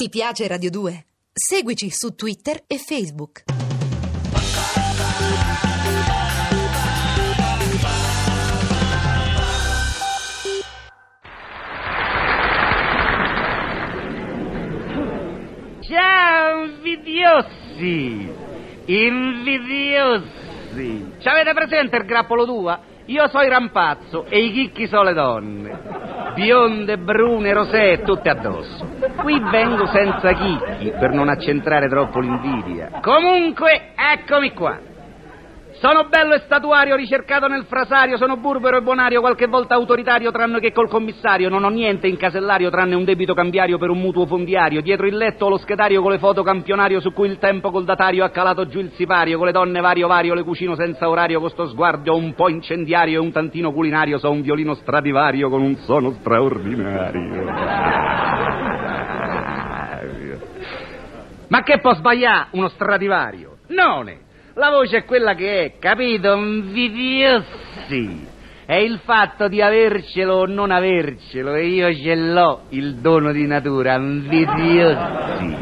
Ti piace Radio 2? Seguici su Twitter e Facebook. Ciao, invidiosi! Invidiosi! Ci avete presente il grappolo tua? Io so il rampazzo e i chicchi so le donne. Bionde, brune, rosee, tutte addosso. Qui vengo senza chicchi per non accentrare troppo l'invidia. Comunque, eccomi qua. Sono bello e statuario, ricercato nel frasario, sono burbero e bonario, qualche volta autoritario, tranne che col commissario. Non ho niente in casellario, tranne un debito cambiario per un mutuo fondiario. Dietro il letto ho lo schedario con le foto campionario su cui il tempo col datario ha calato giù il sipario. Con le donne vario vario, le cucino senza orario, con sto sguardo un po' incendiario e un tantino culinario. So un violino stradivario con un suono straordinario. Ma che può sbagliare uno stradivario? Non! La voce è quella che è, capito? Invidiosi. È il fatto di avercelo o non avercelo e io ce l'ho, il dono di natura, invidiosi.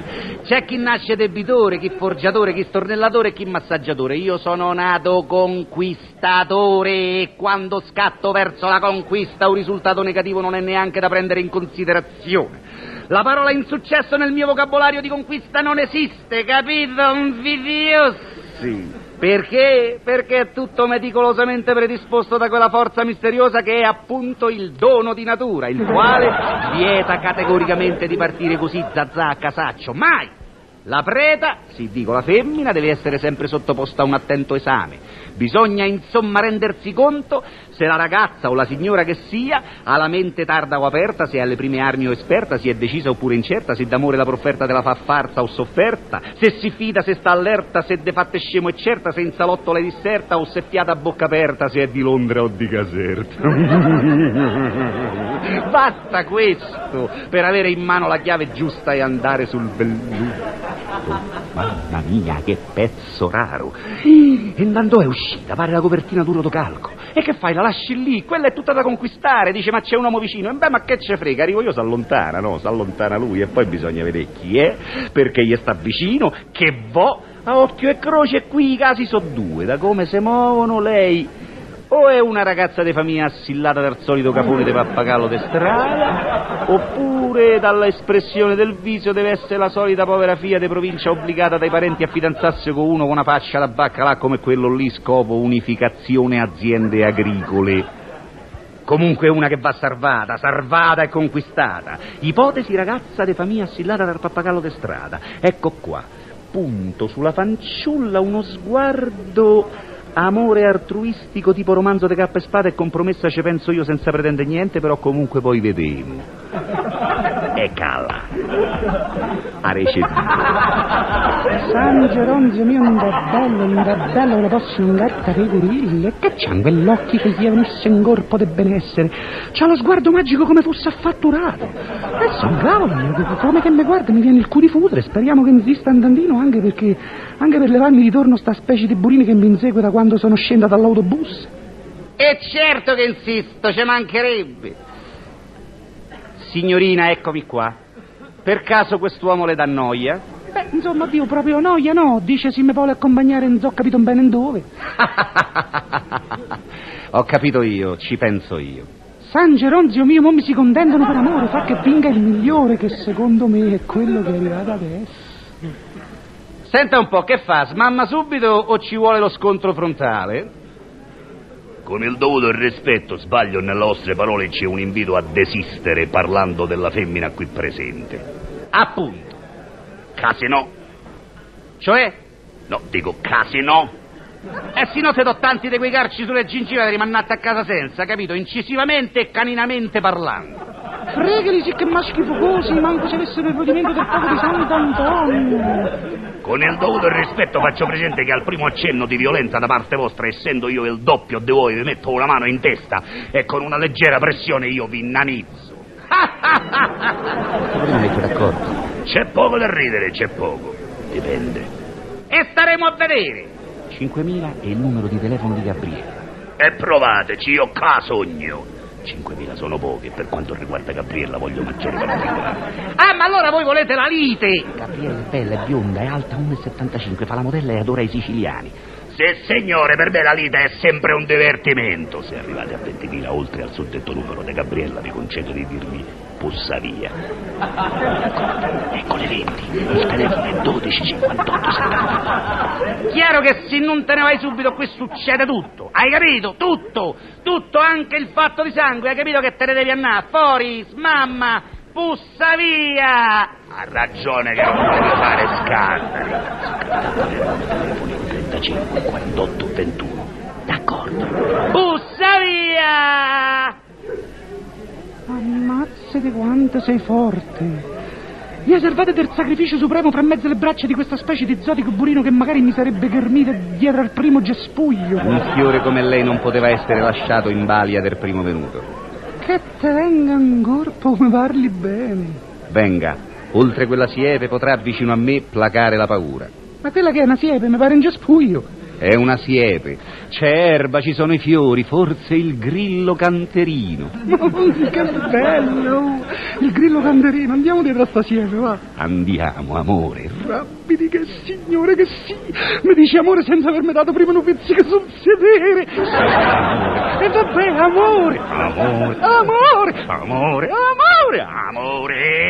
C'è chi nasce debitore, chi forgiatore, chi stornellatore e chi massaggiatore. Io sono nato conquistatore e quando scatto verso la conquista un risultato negativo non è neanche da prendere in considerazione. La parola insuccesso nel mio vocabolario di conquista non esiste, capito? Invidiosi. Perché? Perché è tutto meticolosamente predisposto da quella forza misteriosa che è appunto il dono di natura, il quale vieta categoricamente di partire così zazà a casaccio. Mai! La preta, si dico la femmina, deve essere sempre sottoposta a un attento esame. Bisogna insomma rendersi conto se la ragazza o la signora che sia ha la mente tarda o aperta, se alle prime armi o esperta, se è decisa oppure incerta, se d'amore la profferta te la fa farsa o sofferta, se si fida, se sta allerta, se de fatte scemo e certa, se in salotto le disserta o se fiata a bocca aperta, se è di Londra o di Caserta. Basta questo per avere in mano la chiave giusta e andare sul belluto. Mamma mia, che pezzo raro! E quando è uscita? Pare la copertina duro do calco. E che fai? La lasci lì? Quella è tutta da conquistare. Dice, ma c'è un uomo vicino. E beh, ma che ce frega? Arrivo io, si allontana, no? Si allontana lui e poi bisogna vedere chi è, perché gli sta vicino, che vo. A occhio e croce qui i casi sono due, da come si muovono lei o è una ragazza di famiglia assillata dal solito capone di pappagallo di strada, oppure dall'espressione del viso deve essere la solita povera figlia di provincia obbligata dai parenti a fidanzarsi con uno con una faccia da baccalà come quello lì, scopo unificazione aziende agricole. Comunque una che va salvata, salvata e conquistata. Ipotesi ragazza di famiglia assillata dal pappagallo di strada. Ecco qua, punto sulla fanciulla uno sguardo amore altruistico tipo romanzo di cappa e spada e compromessa ci penso io senza pretendere niente, però comunque poi vedremo. E cala. A recepire. San Geronzio mio, un bello, un bello, lo posso ingattare i gurilli. Che c'han quell'occhio che gli venisse in corpo di benessere? C'ha lo sguardo magico come fosse affatturato. E son cavolo, come che mi guarda mi viene il cu di futre. Speriamo che insista andandino anche perché, anche per levarmi di torno sta specie di burino che mi insegue da quando sono scesa dall'autobus. E certo che insisto, ci mancherebbe. Signorina, eccomi qua. Per caso quest'uomo le dà noia? Beh, insomma, Dio, proprio noia, no? Dice se mi vuole accompagnare, non so capito bene dove. Ho capito io, ci penso io. San Geronzio mio, mo mi si contentano per amore, fa che vinca il migliore, che secondo me è quello che è arrivato adesso. Senta un po', che fa? Smamma subito o ci vuole lo scontro frontale? Con il dovuto rispetto, sbaglio nelle vostre parole, c'è un invito a desistere parlando della femmina qui presente. Appunto. Casi no. Cioè? No, dico casi no. Eh sì, no, se do tanti di quei carci sulle gengive da rimannate a casa senza, capito? Incisivamente e caninamente parlando. Fregali sì che maschi focosi, manco se avessero il rodimento del fuoco di Sant'Antonio. Con il dovuto rispetto faccio presente che al primo accenno di violenza da parte vostra, essendo io il doppio di voi, vi metto una mano in testa e con una leggera pressione io vi innanizzo. Come metto d'accordo? C'è poco da ridere, c'è poco. Dipende. E staremo a vedere. 5.000 è il numero di telefono di Gabriele. E provateci, io ca sogno. 5.000 sono poche. Per quanto riguarda Gabriella voglio maggiori particolari. Ah, ma allora voi volete la lite? Gabriella è bella, è bionda, è alta 1,75, fa la modella e adora i siciliani. Se signore, per me la lite è sempre un divertimento. Se arrivate a 20.000 oltre al suddetto numero di Gabriella, vi concedo di dirmi pussa via. Ecco le 20. Il telefono è 12 58 74. Chiaro che se non te ne vai subito qui succede tutto. Hai capito? Tutto. Tutto, anche il fatto di sangue. Hai capito che te ne devi andare? Fuori, mamma, pussa via. Ha ragione che non devi fare scandali. Telefoni 35 48 21. D'accordo. Pussa via! Ammazzate quanto sei forte. Vi riservate del sacrificio supremo fra mezzo le braccia di questa specie di zotico burino che magari mi sarebbe ghermita dietro al primo gespuglio. Un fiore come lei non poteva essere lasciato in balia del primo venuto. Che te venga corpo come parli bene. Venga, oltre quella siepe potrà vicino a me placare la paura. Ma quella che è una siepe mi pare un gespuglio. È una siepe. C'è erba, ci sono i fiori, forse il grillo canterino. che bello! Il grillo canterino, andiamo dietro a sta siepe, va. Andiamo, amore. Rapidi che signore che sì! Mi dici amore senza avermi dato prima un pizzico sul sedere! E vabbè, amore! Amore. Amore! Amore. Amore! Amore.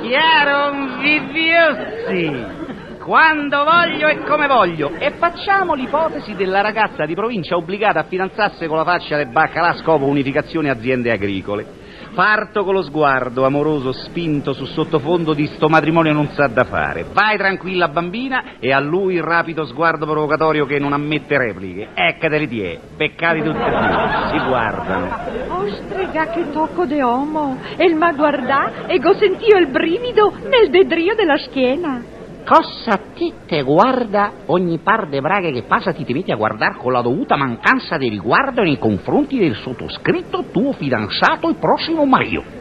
Chiaro, viviossi. Quando voglio e come voglio. E facciamo l'ipotesi della ragazza di provincia obbligata a fidanzarsi con la faccia del baccalà scopo unificazione aziende agricole. Parto con lo sguardo amoroso spinto su sottofondo di sto matrimonio non sa da fare. Vai tranquilla bambina e a lui il rapido sguardo provocatorio che non ammette repliche. Eccateli tie, peccati tutti e due. Si guardano. Ostrega che tocco de uomo! E il ma guardà e go sentio il brivido nel dedrio della schiena. Cosa ti te guarda ogni par de braghe che passa ti ti metti a guardare con la dovuta mancanza di riguardo nei confronti del sottoscritto tuo fidanzato e prossimo marito?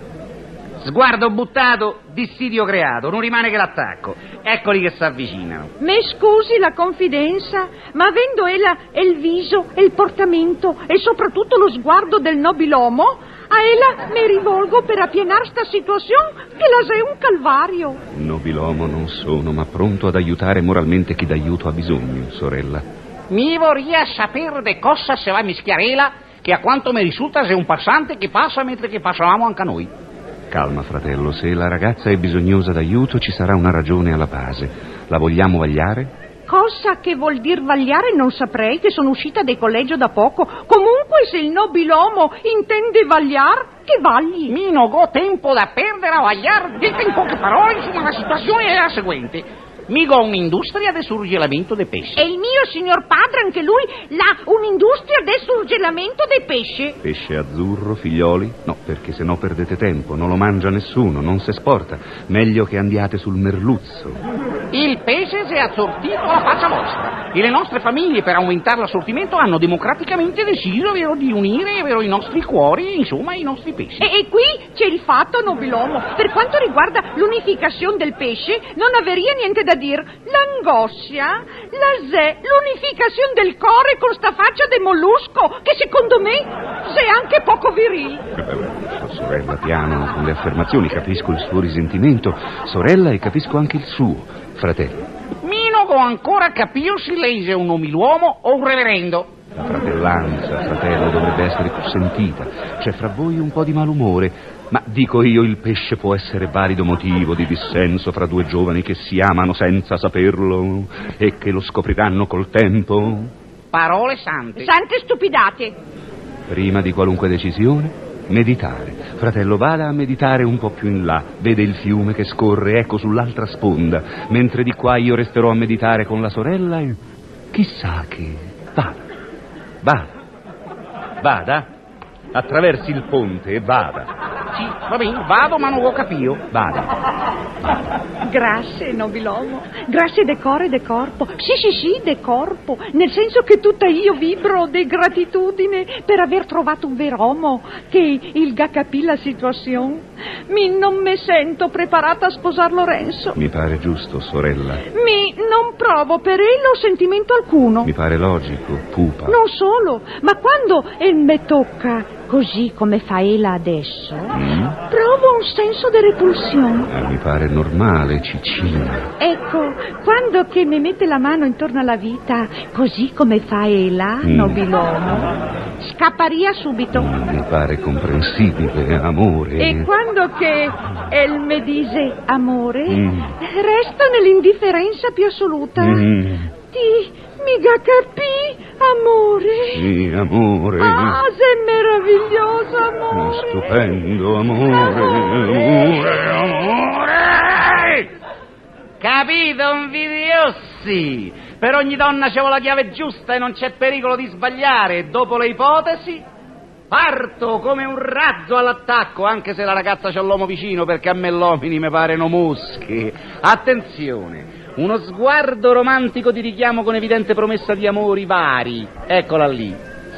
Sguardo buttato, dissidio creato, non rimane che l'attacco. Eccoli che si avvicinano. Me scusi la confidenza, ma avendo ella il viso e il portamento e soprattutto lo sguardo del nobilomo, a ella mi rivolgo per appienar sta situazione che la sei un calvario. Nobilomo non sono, ma pronto ad aiutare moralmente chi d'aiuto ha bisogno, sorella. Mi vorria sapere de cosa se va a mischiarela che a quanto mi risulta sei un passante che passa mentre che passavamo anche noi. Calma, fratello, se la ragazza è bisognosa d'aiuto ci sarà una ragione alla base. La vogliamo vagliare? Cosa che vuol dir vagliare non saprei, che sono uscita del collegio da poco. Comunque se il nobilomo intende vagliar, che vagli. Mi non ho tempo da perdere a vagliare. Dite in poche parole, insomma, la situazione è la seguente. Mi ho un'industria di surgelamento dei pesci. E il mio signor padre, anche lui, l'ha un'industria del surgelamento dei pesci. Pesce azzurro, figlioli? No, perché se no perdete tempo, non lo mangia nessuno, non si esporta. Meglio che andiate sul merluzzo. Il pesce si è assortito alla faccia vostra. E le nostre famiglie, per aumentare l'assortimento, hanno democraticamente deciso vero, di unire vero, i nostri cuori, insomma, i nostri pesci. E, e qui c'è il fatto, nobilomo. Per quanto riguarda l'unificazione del pesce, non averia niente da dire. L'angoscia, la zè, l'unificazione del core con sta faccia de mollusco, che secondo me sei anche poco viril. Eh beh, sorella, piano con le affermazioni, capisco il suo risentimento, sorella, e capisco anche il suo, fratello. Mi non ho ancora capito se lei è un uomo o un reverendo. La fratellanza, fratello, dovrebbe essere più sentita. C'è fra voi un po' di malumore, ma dico io, il pesce può essere valido motivo di dissenso fra due giovani che si amano senza saperlo e che lo scopriranno col tempo. Parole sante. Sante stupidate. Prima di qualunque decisione, meditare. Fratello, vada a meditare un po' più in là. Vede il fiume che scorre, ecco, sull'altra sponda. Mentre di qua io resterò a meditare con la sorella e... Chissà che... Vada. Vada. Vada. Attraversi il ponte e vada. Va bene, vado ma non lo capio. Vada. Grazie, nobilomo. Grazie de core e de corpo. Sì, sì, sì, de corpo. Nel senso che tutta io vibro di gratitudine per aver trovato un vero uomo che il ga capì la situazione. Mi non mi sento preparata a sposar Lorenzo. Mi pare giusto, sorella. Mi non provo per ello sentimento alcuno. Mi pare logico, pupa. Non solo, ma quando el me tocca così come fa Ela adesso, Mm? provo un senso di repulsione. Eh, mi pare normale, Cicina. Ecco, quando che mi mette la mano intorno alla vita, così come fa Ela, Mm. nobilomo, scapparia subito. Mm, Mi pare comprensibile, amore. E quando che el me dice amore, Mm. resta nell'indifferenza più assoluta. Mm. Ti mica capì, amore. Sì, amore. Ah, sei meraviglioso, Oh, amore. Stupendo, amore, amore, amore. Capito, invidiosi? Per ogni donna c'è la chiave giusta e non c'è pericolo di sbagliare. Dopo le ipotesi, parto come un razzo all'attacco, anche se la ragazza c'ha l'uomo vicino, perché a me l'uomini mi pareno muschi. Attenzione, uno sguardo romantico di richiamo con evidente promessa di amori vari. Eccola lì,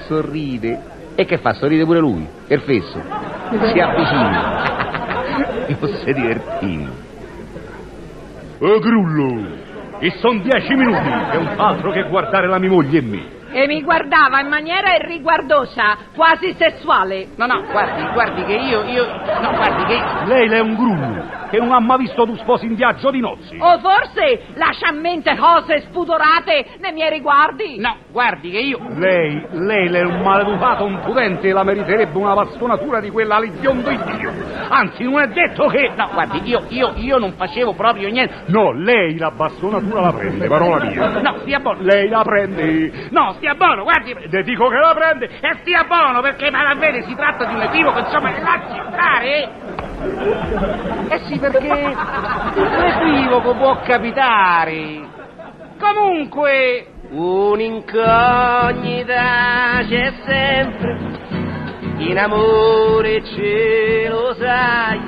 sorride. E che fa? Sorride pure lui, il fesso. Si avvicina. non si divertino. Oh, Grullo, e son dieci minuti, è un altro che guardare la mia moglie e me. E mi guardava in maniera irriguardosa, quasi sessuale. No, no, guardi, guardi che io, io, no, guardi che Lei è un grullo, che non ha mai visto tu sposi in viaggio di nozzi. O forse lascia a mente cose spudorate nei miei riguardi. No, guardi che io... Lei, lei è un maleducato, un pudente e la meriterebbe una bastonatura di quella legion di Dio. Anzi, non è detto che... No, guardi, io, io, io non facevo proprio niente. No, lei la bastonatura la prende, parola mia. No, stia buono. Lei la prende. No, stia buono, guardi. Le dico che la prende. E stia buono, perché ma vede, si tratta di un equivoco, insomma, lasci stare. Eh sì, perché l'equivoco può capitare. Comunque, un'incognita c'è sempre, in amore ce lo sai,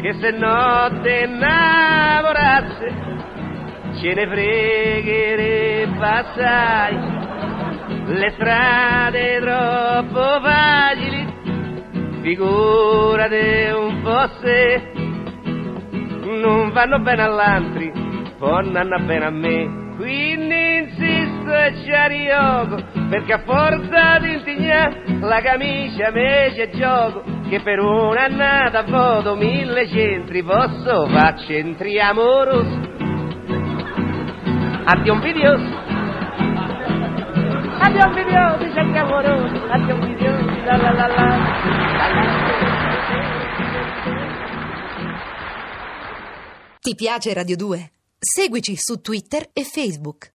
che se notte innamorasse, ce ne fregherebbe assai, le strade troppo facili, figurate un po' se non vanno bene all'antri, poi non vanno bene a me. E ci ariogo, perché a forza di intignare la camicia me c'è gioco, che per un'annata voto mille centri posso far centri amorosi. Addio invidiosi, addio invidiosi, centri amorosi, addio invidiosi, la la la la. la, la. Ti piace Radio 2? Seguici su Twitter e Facebook.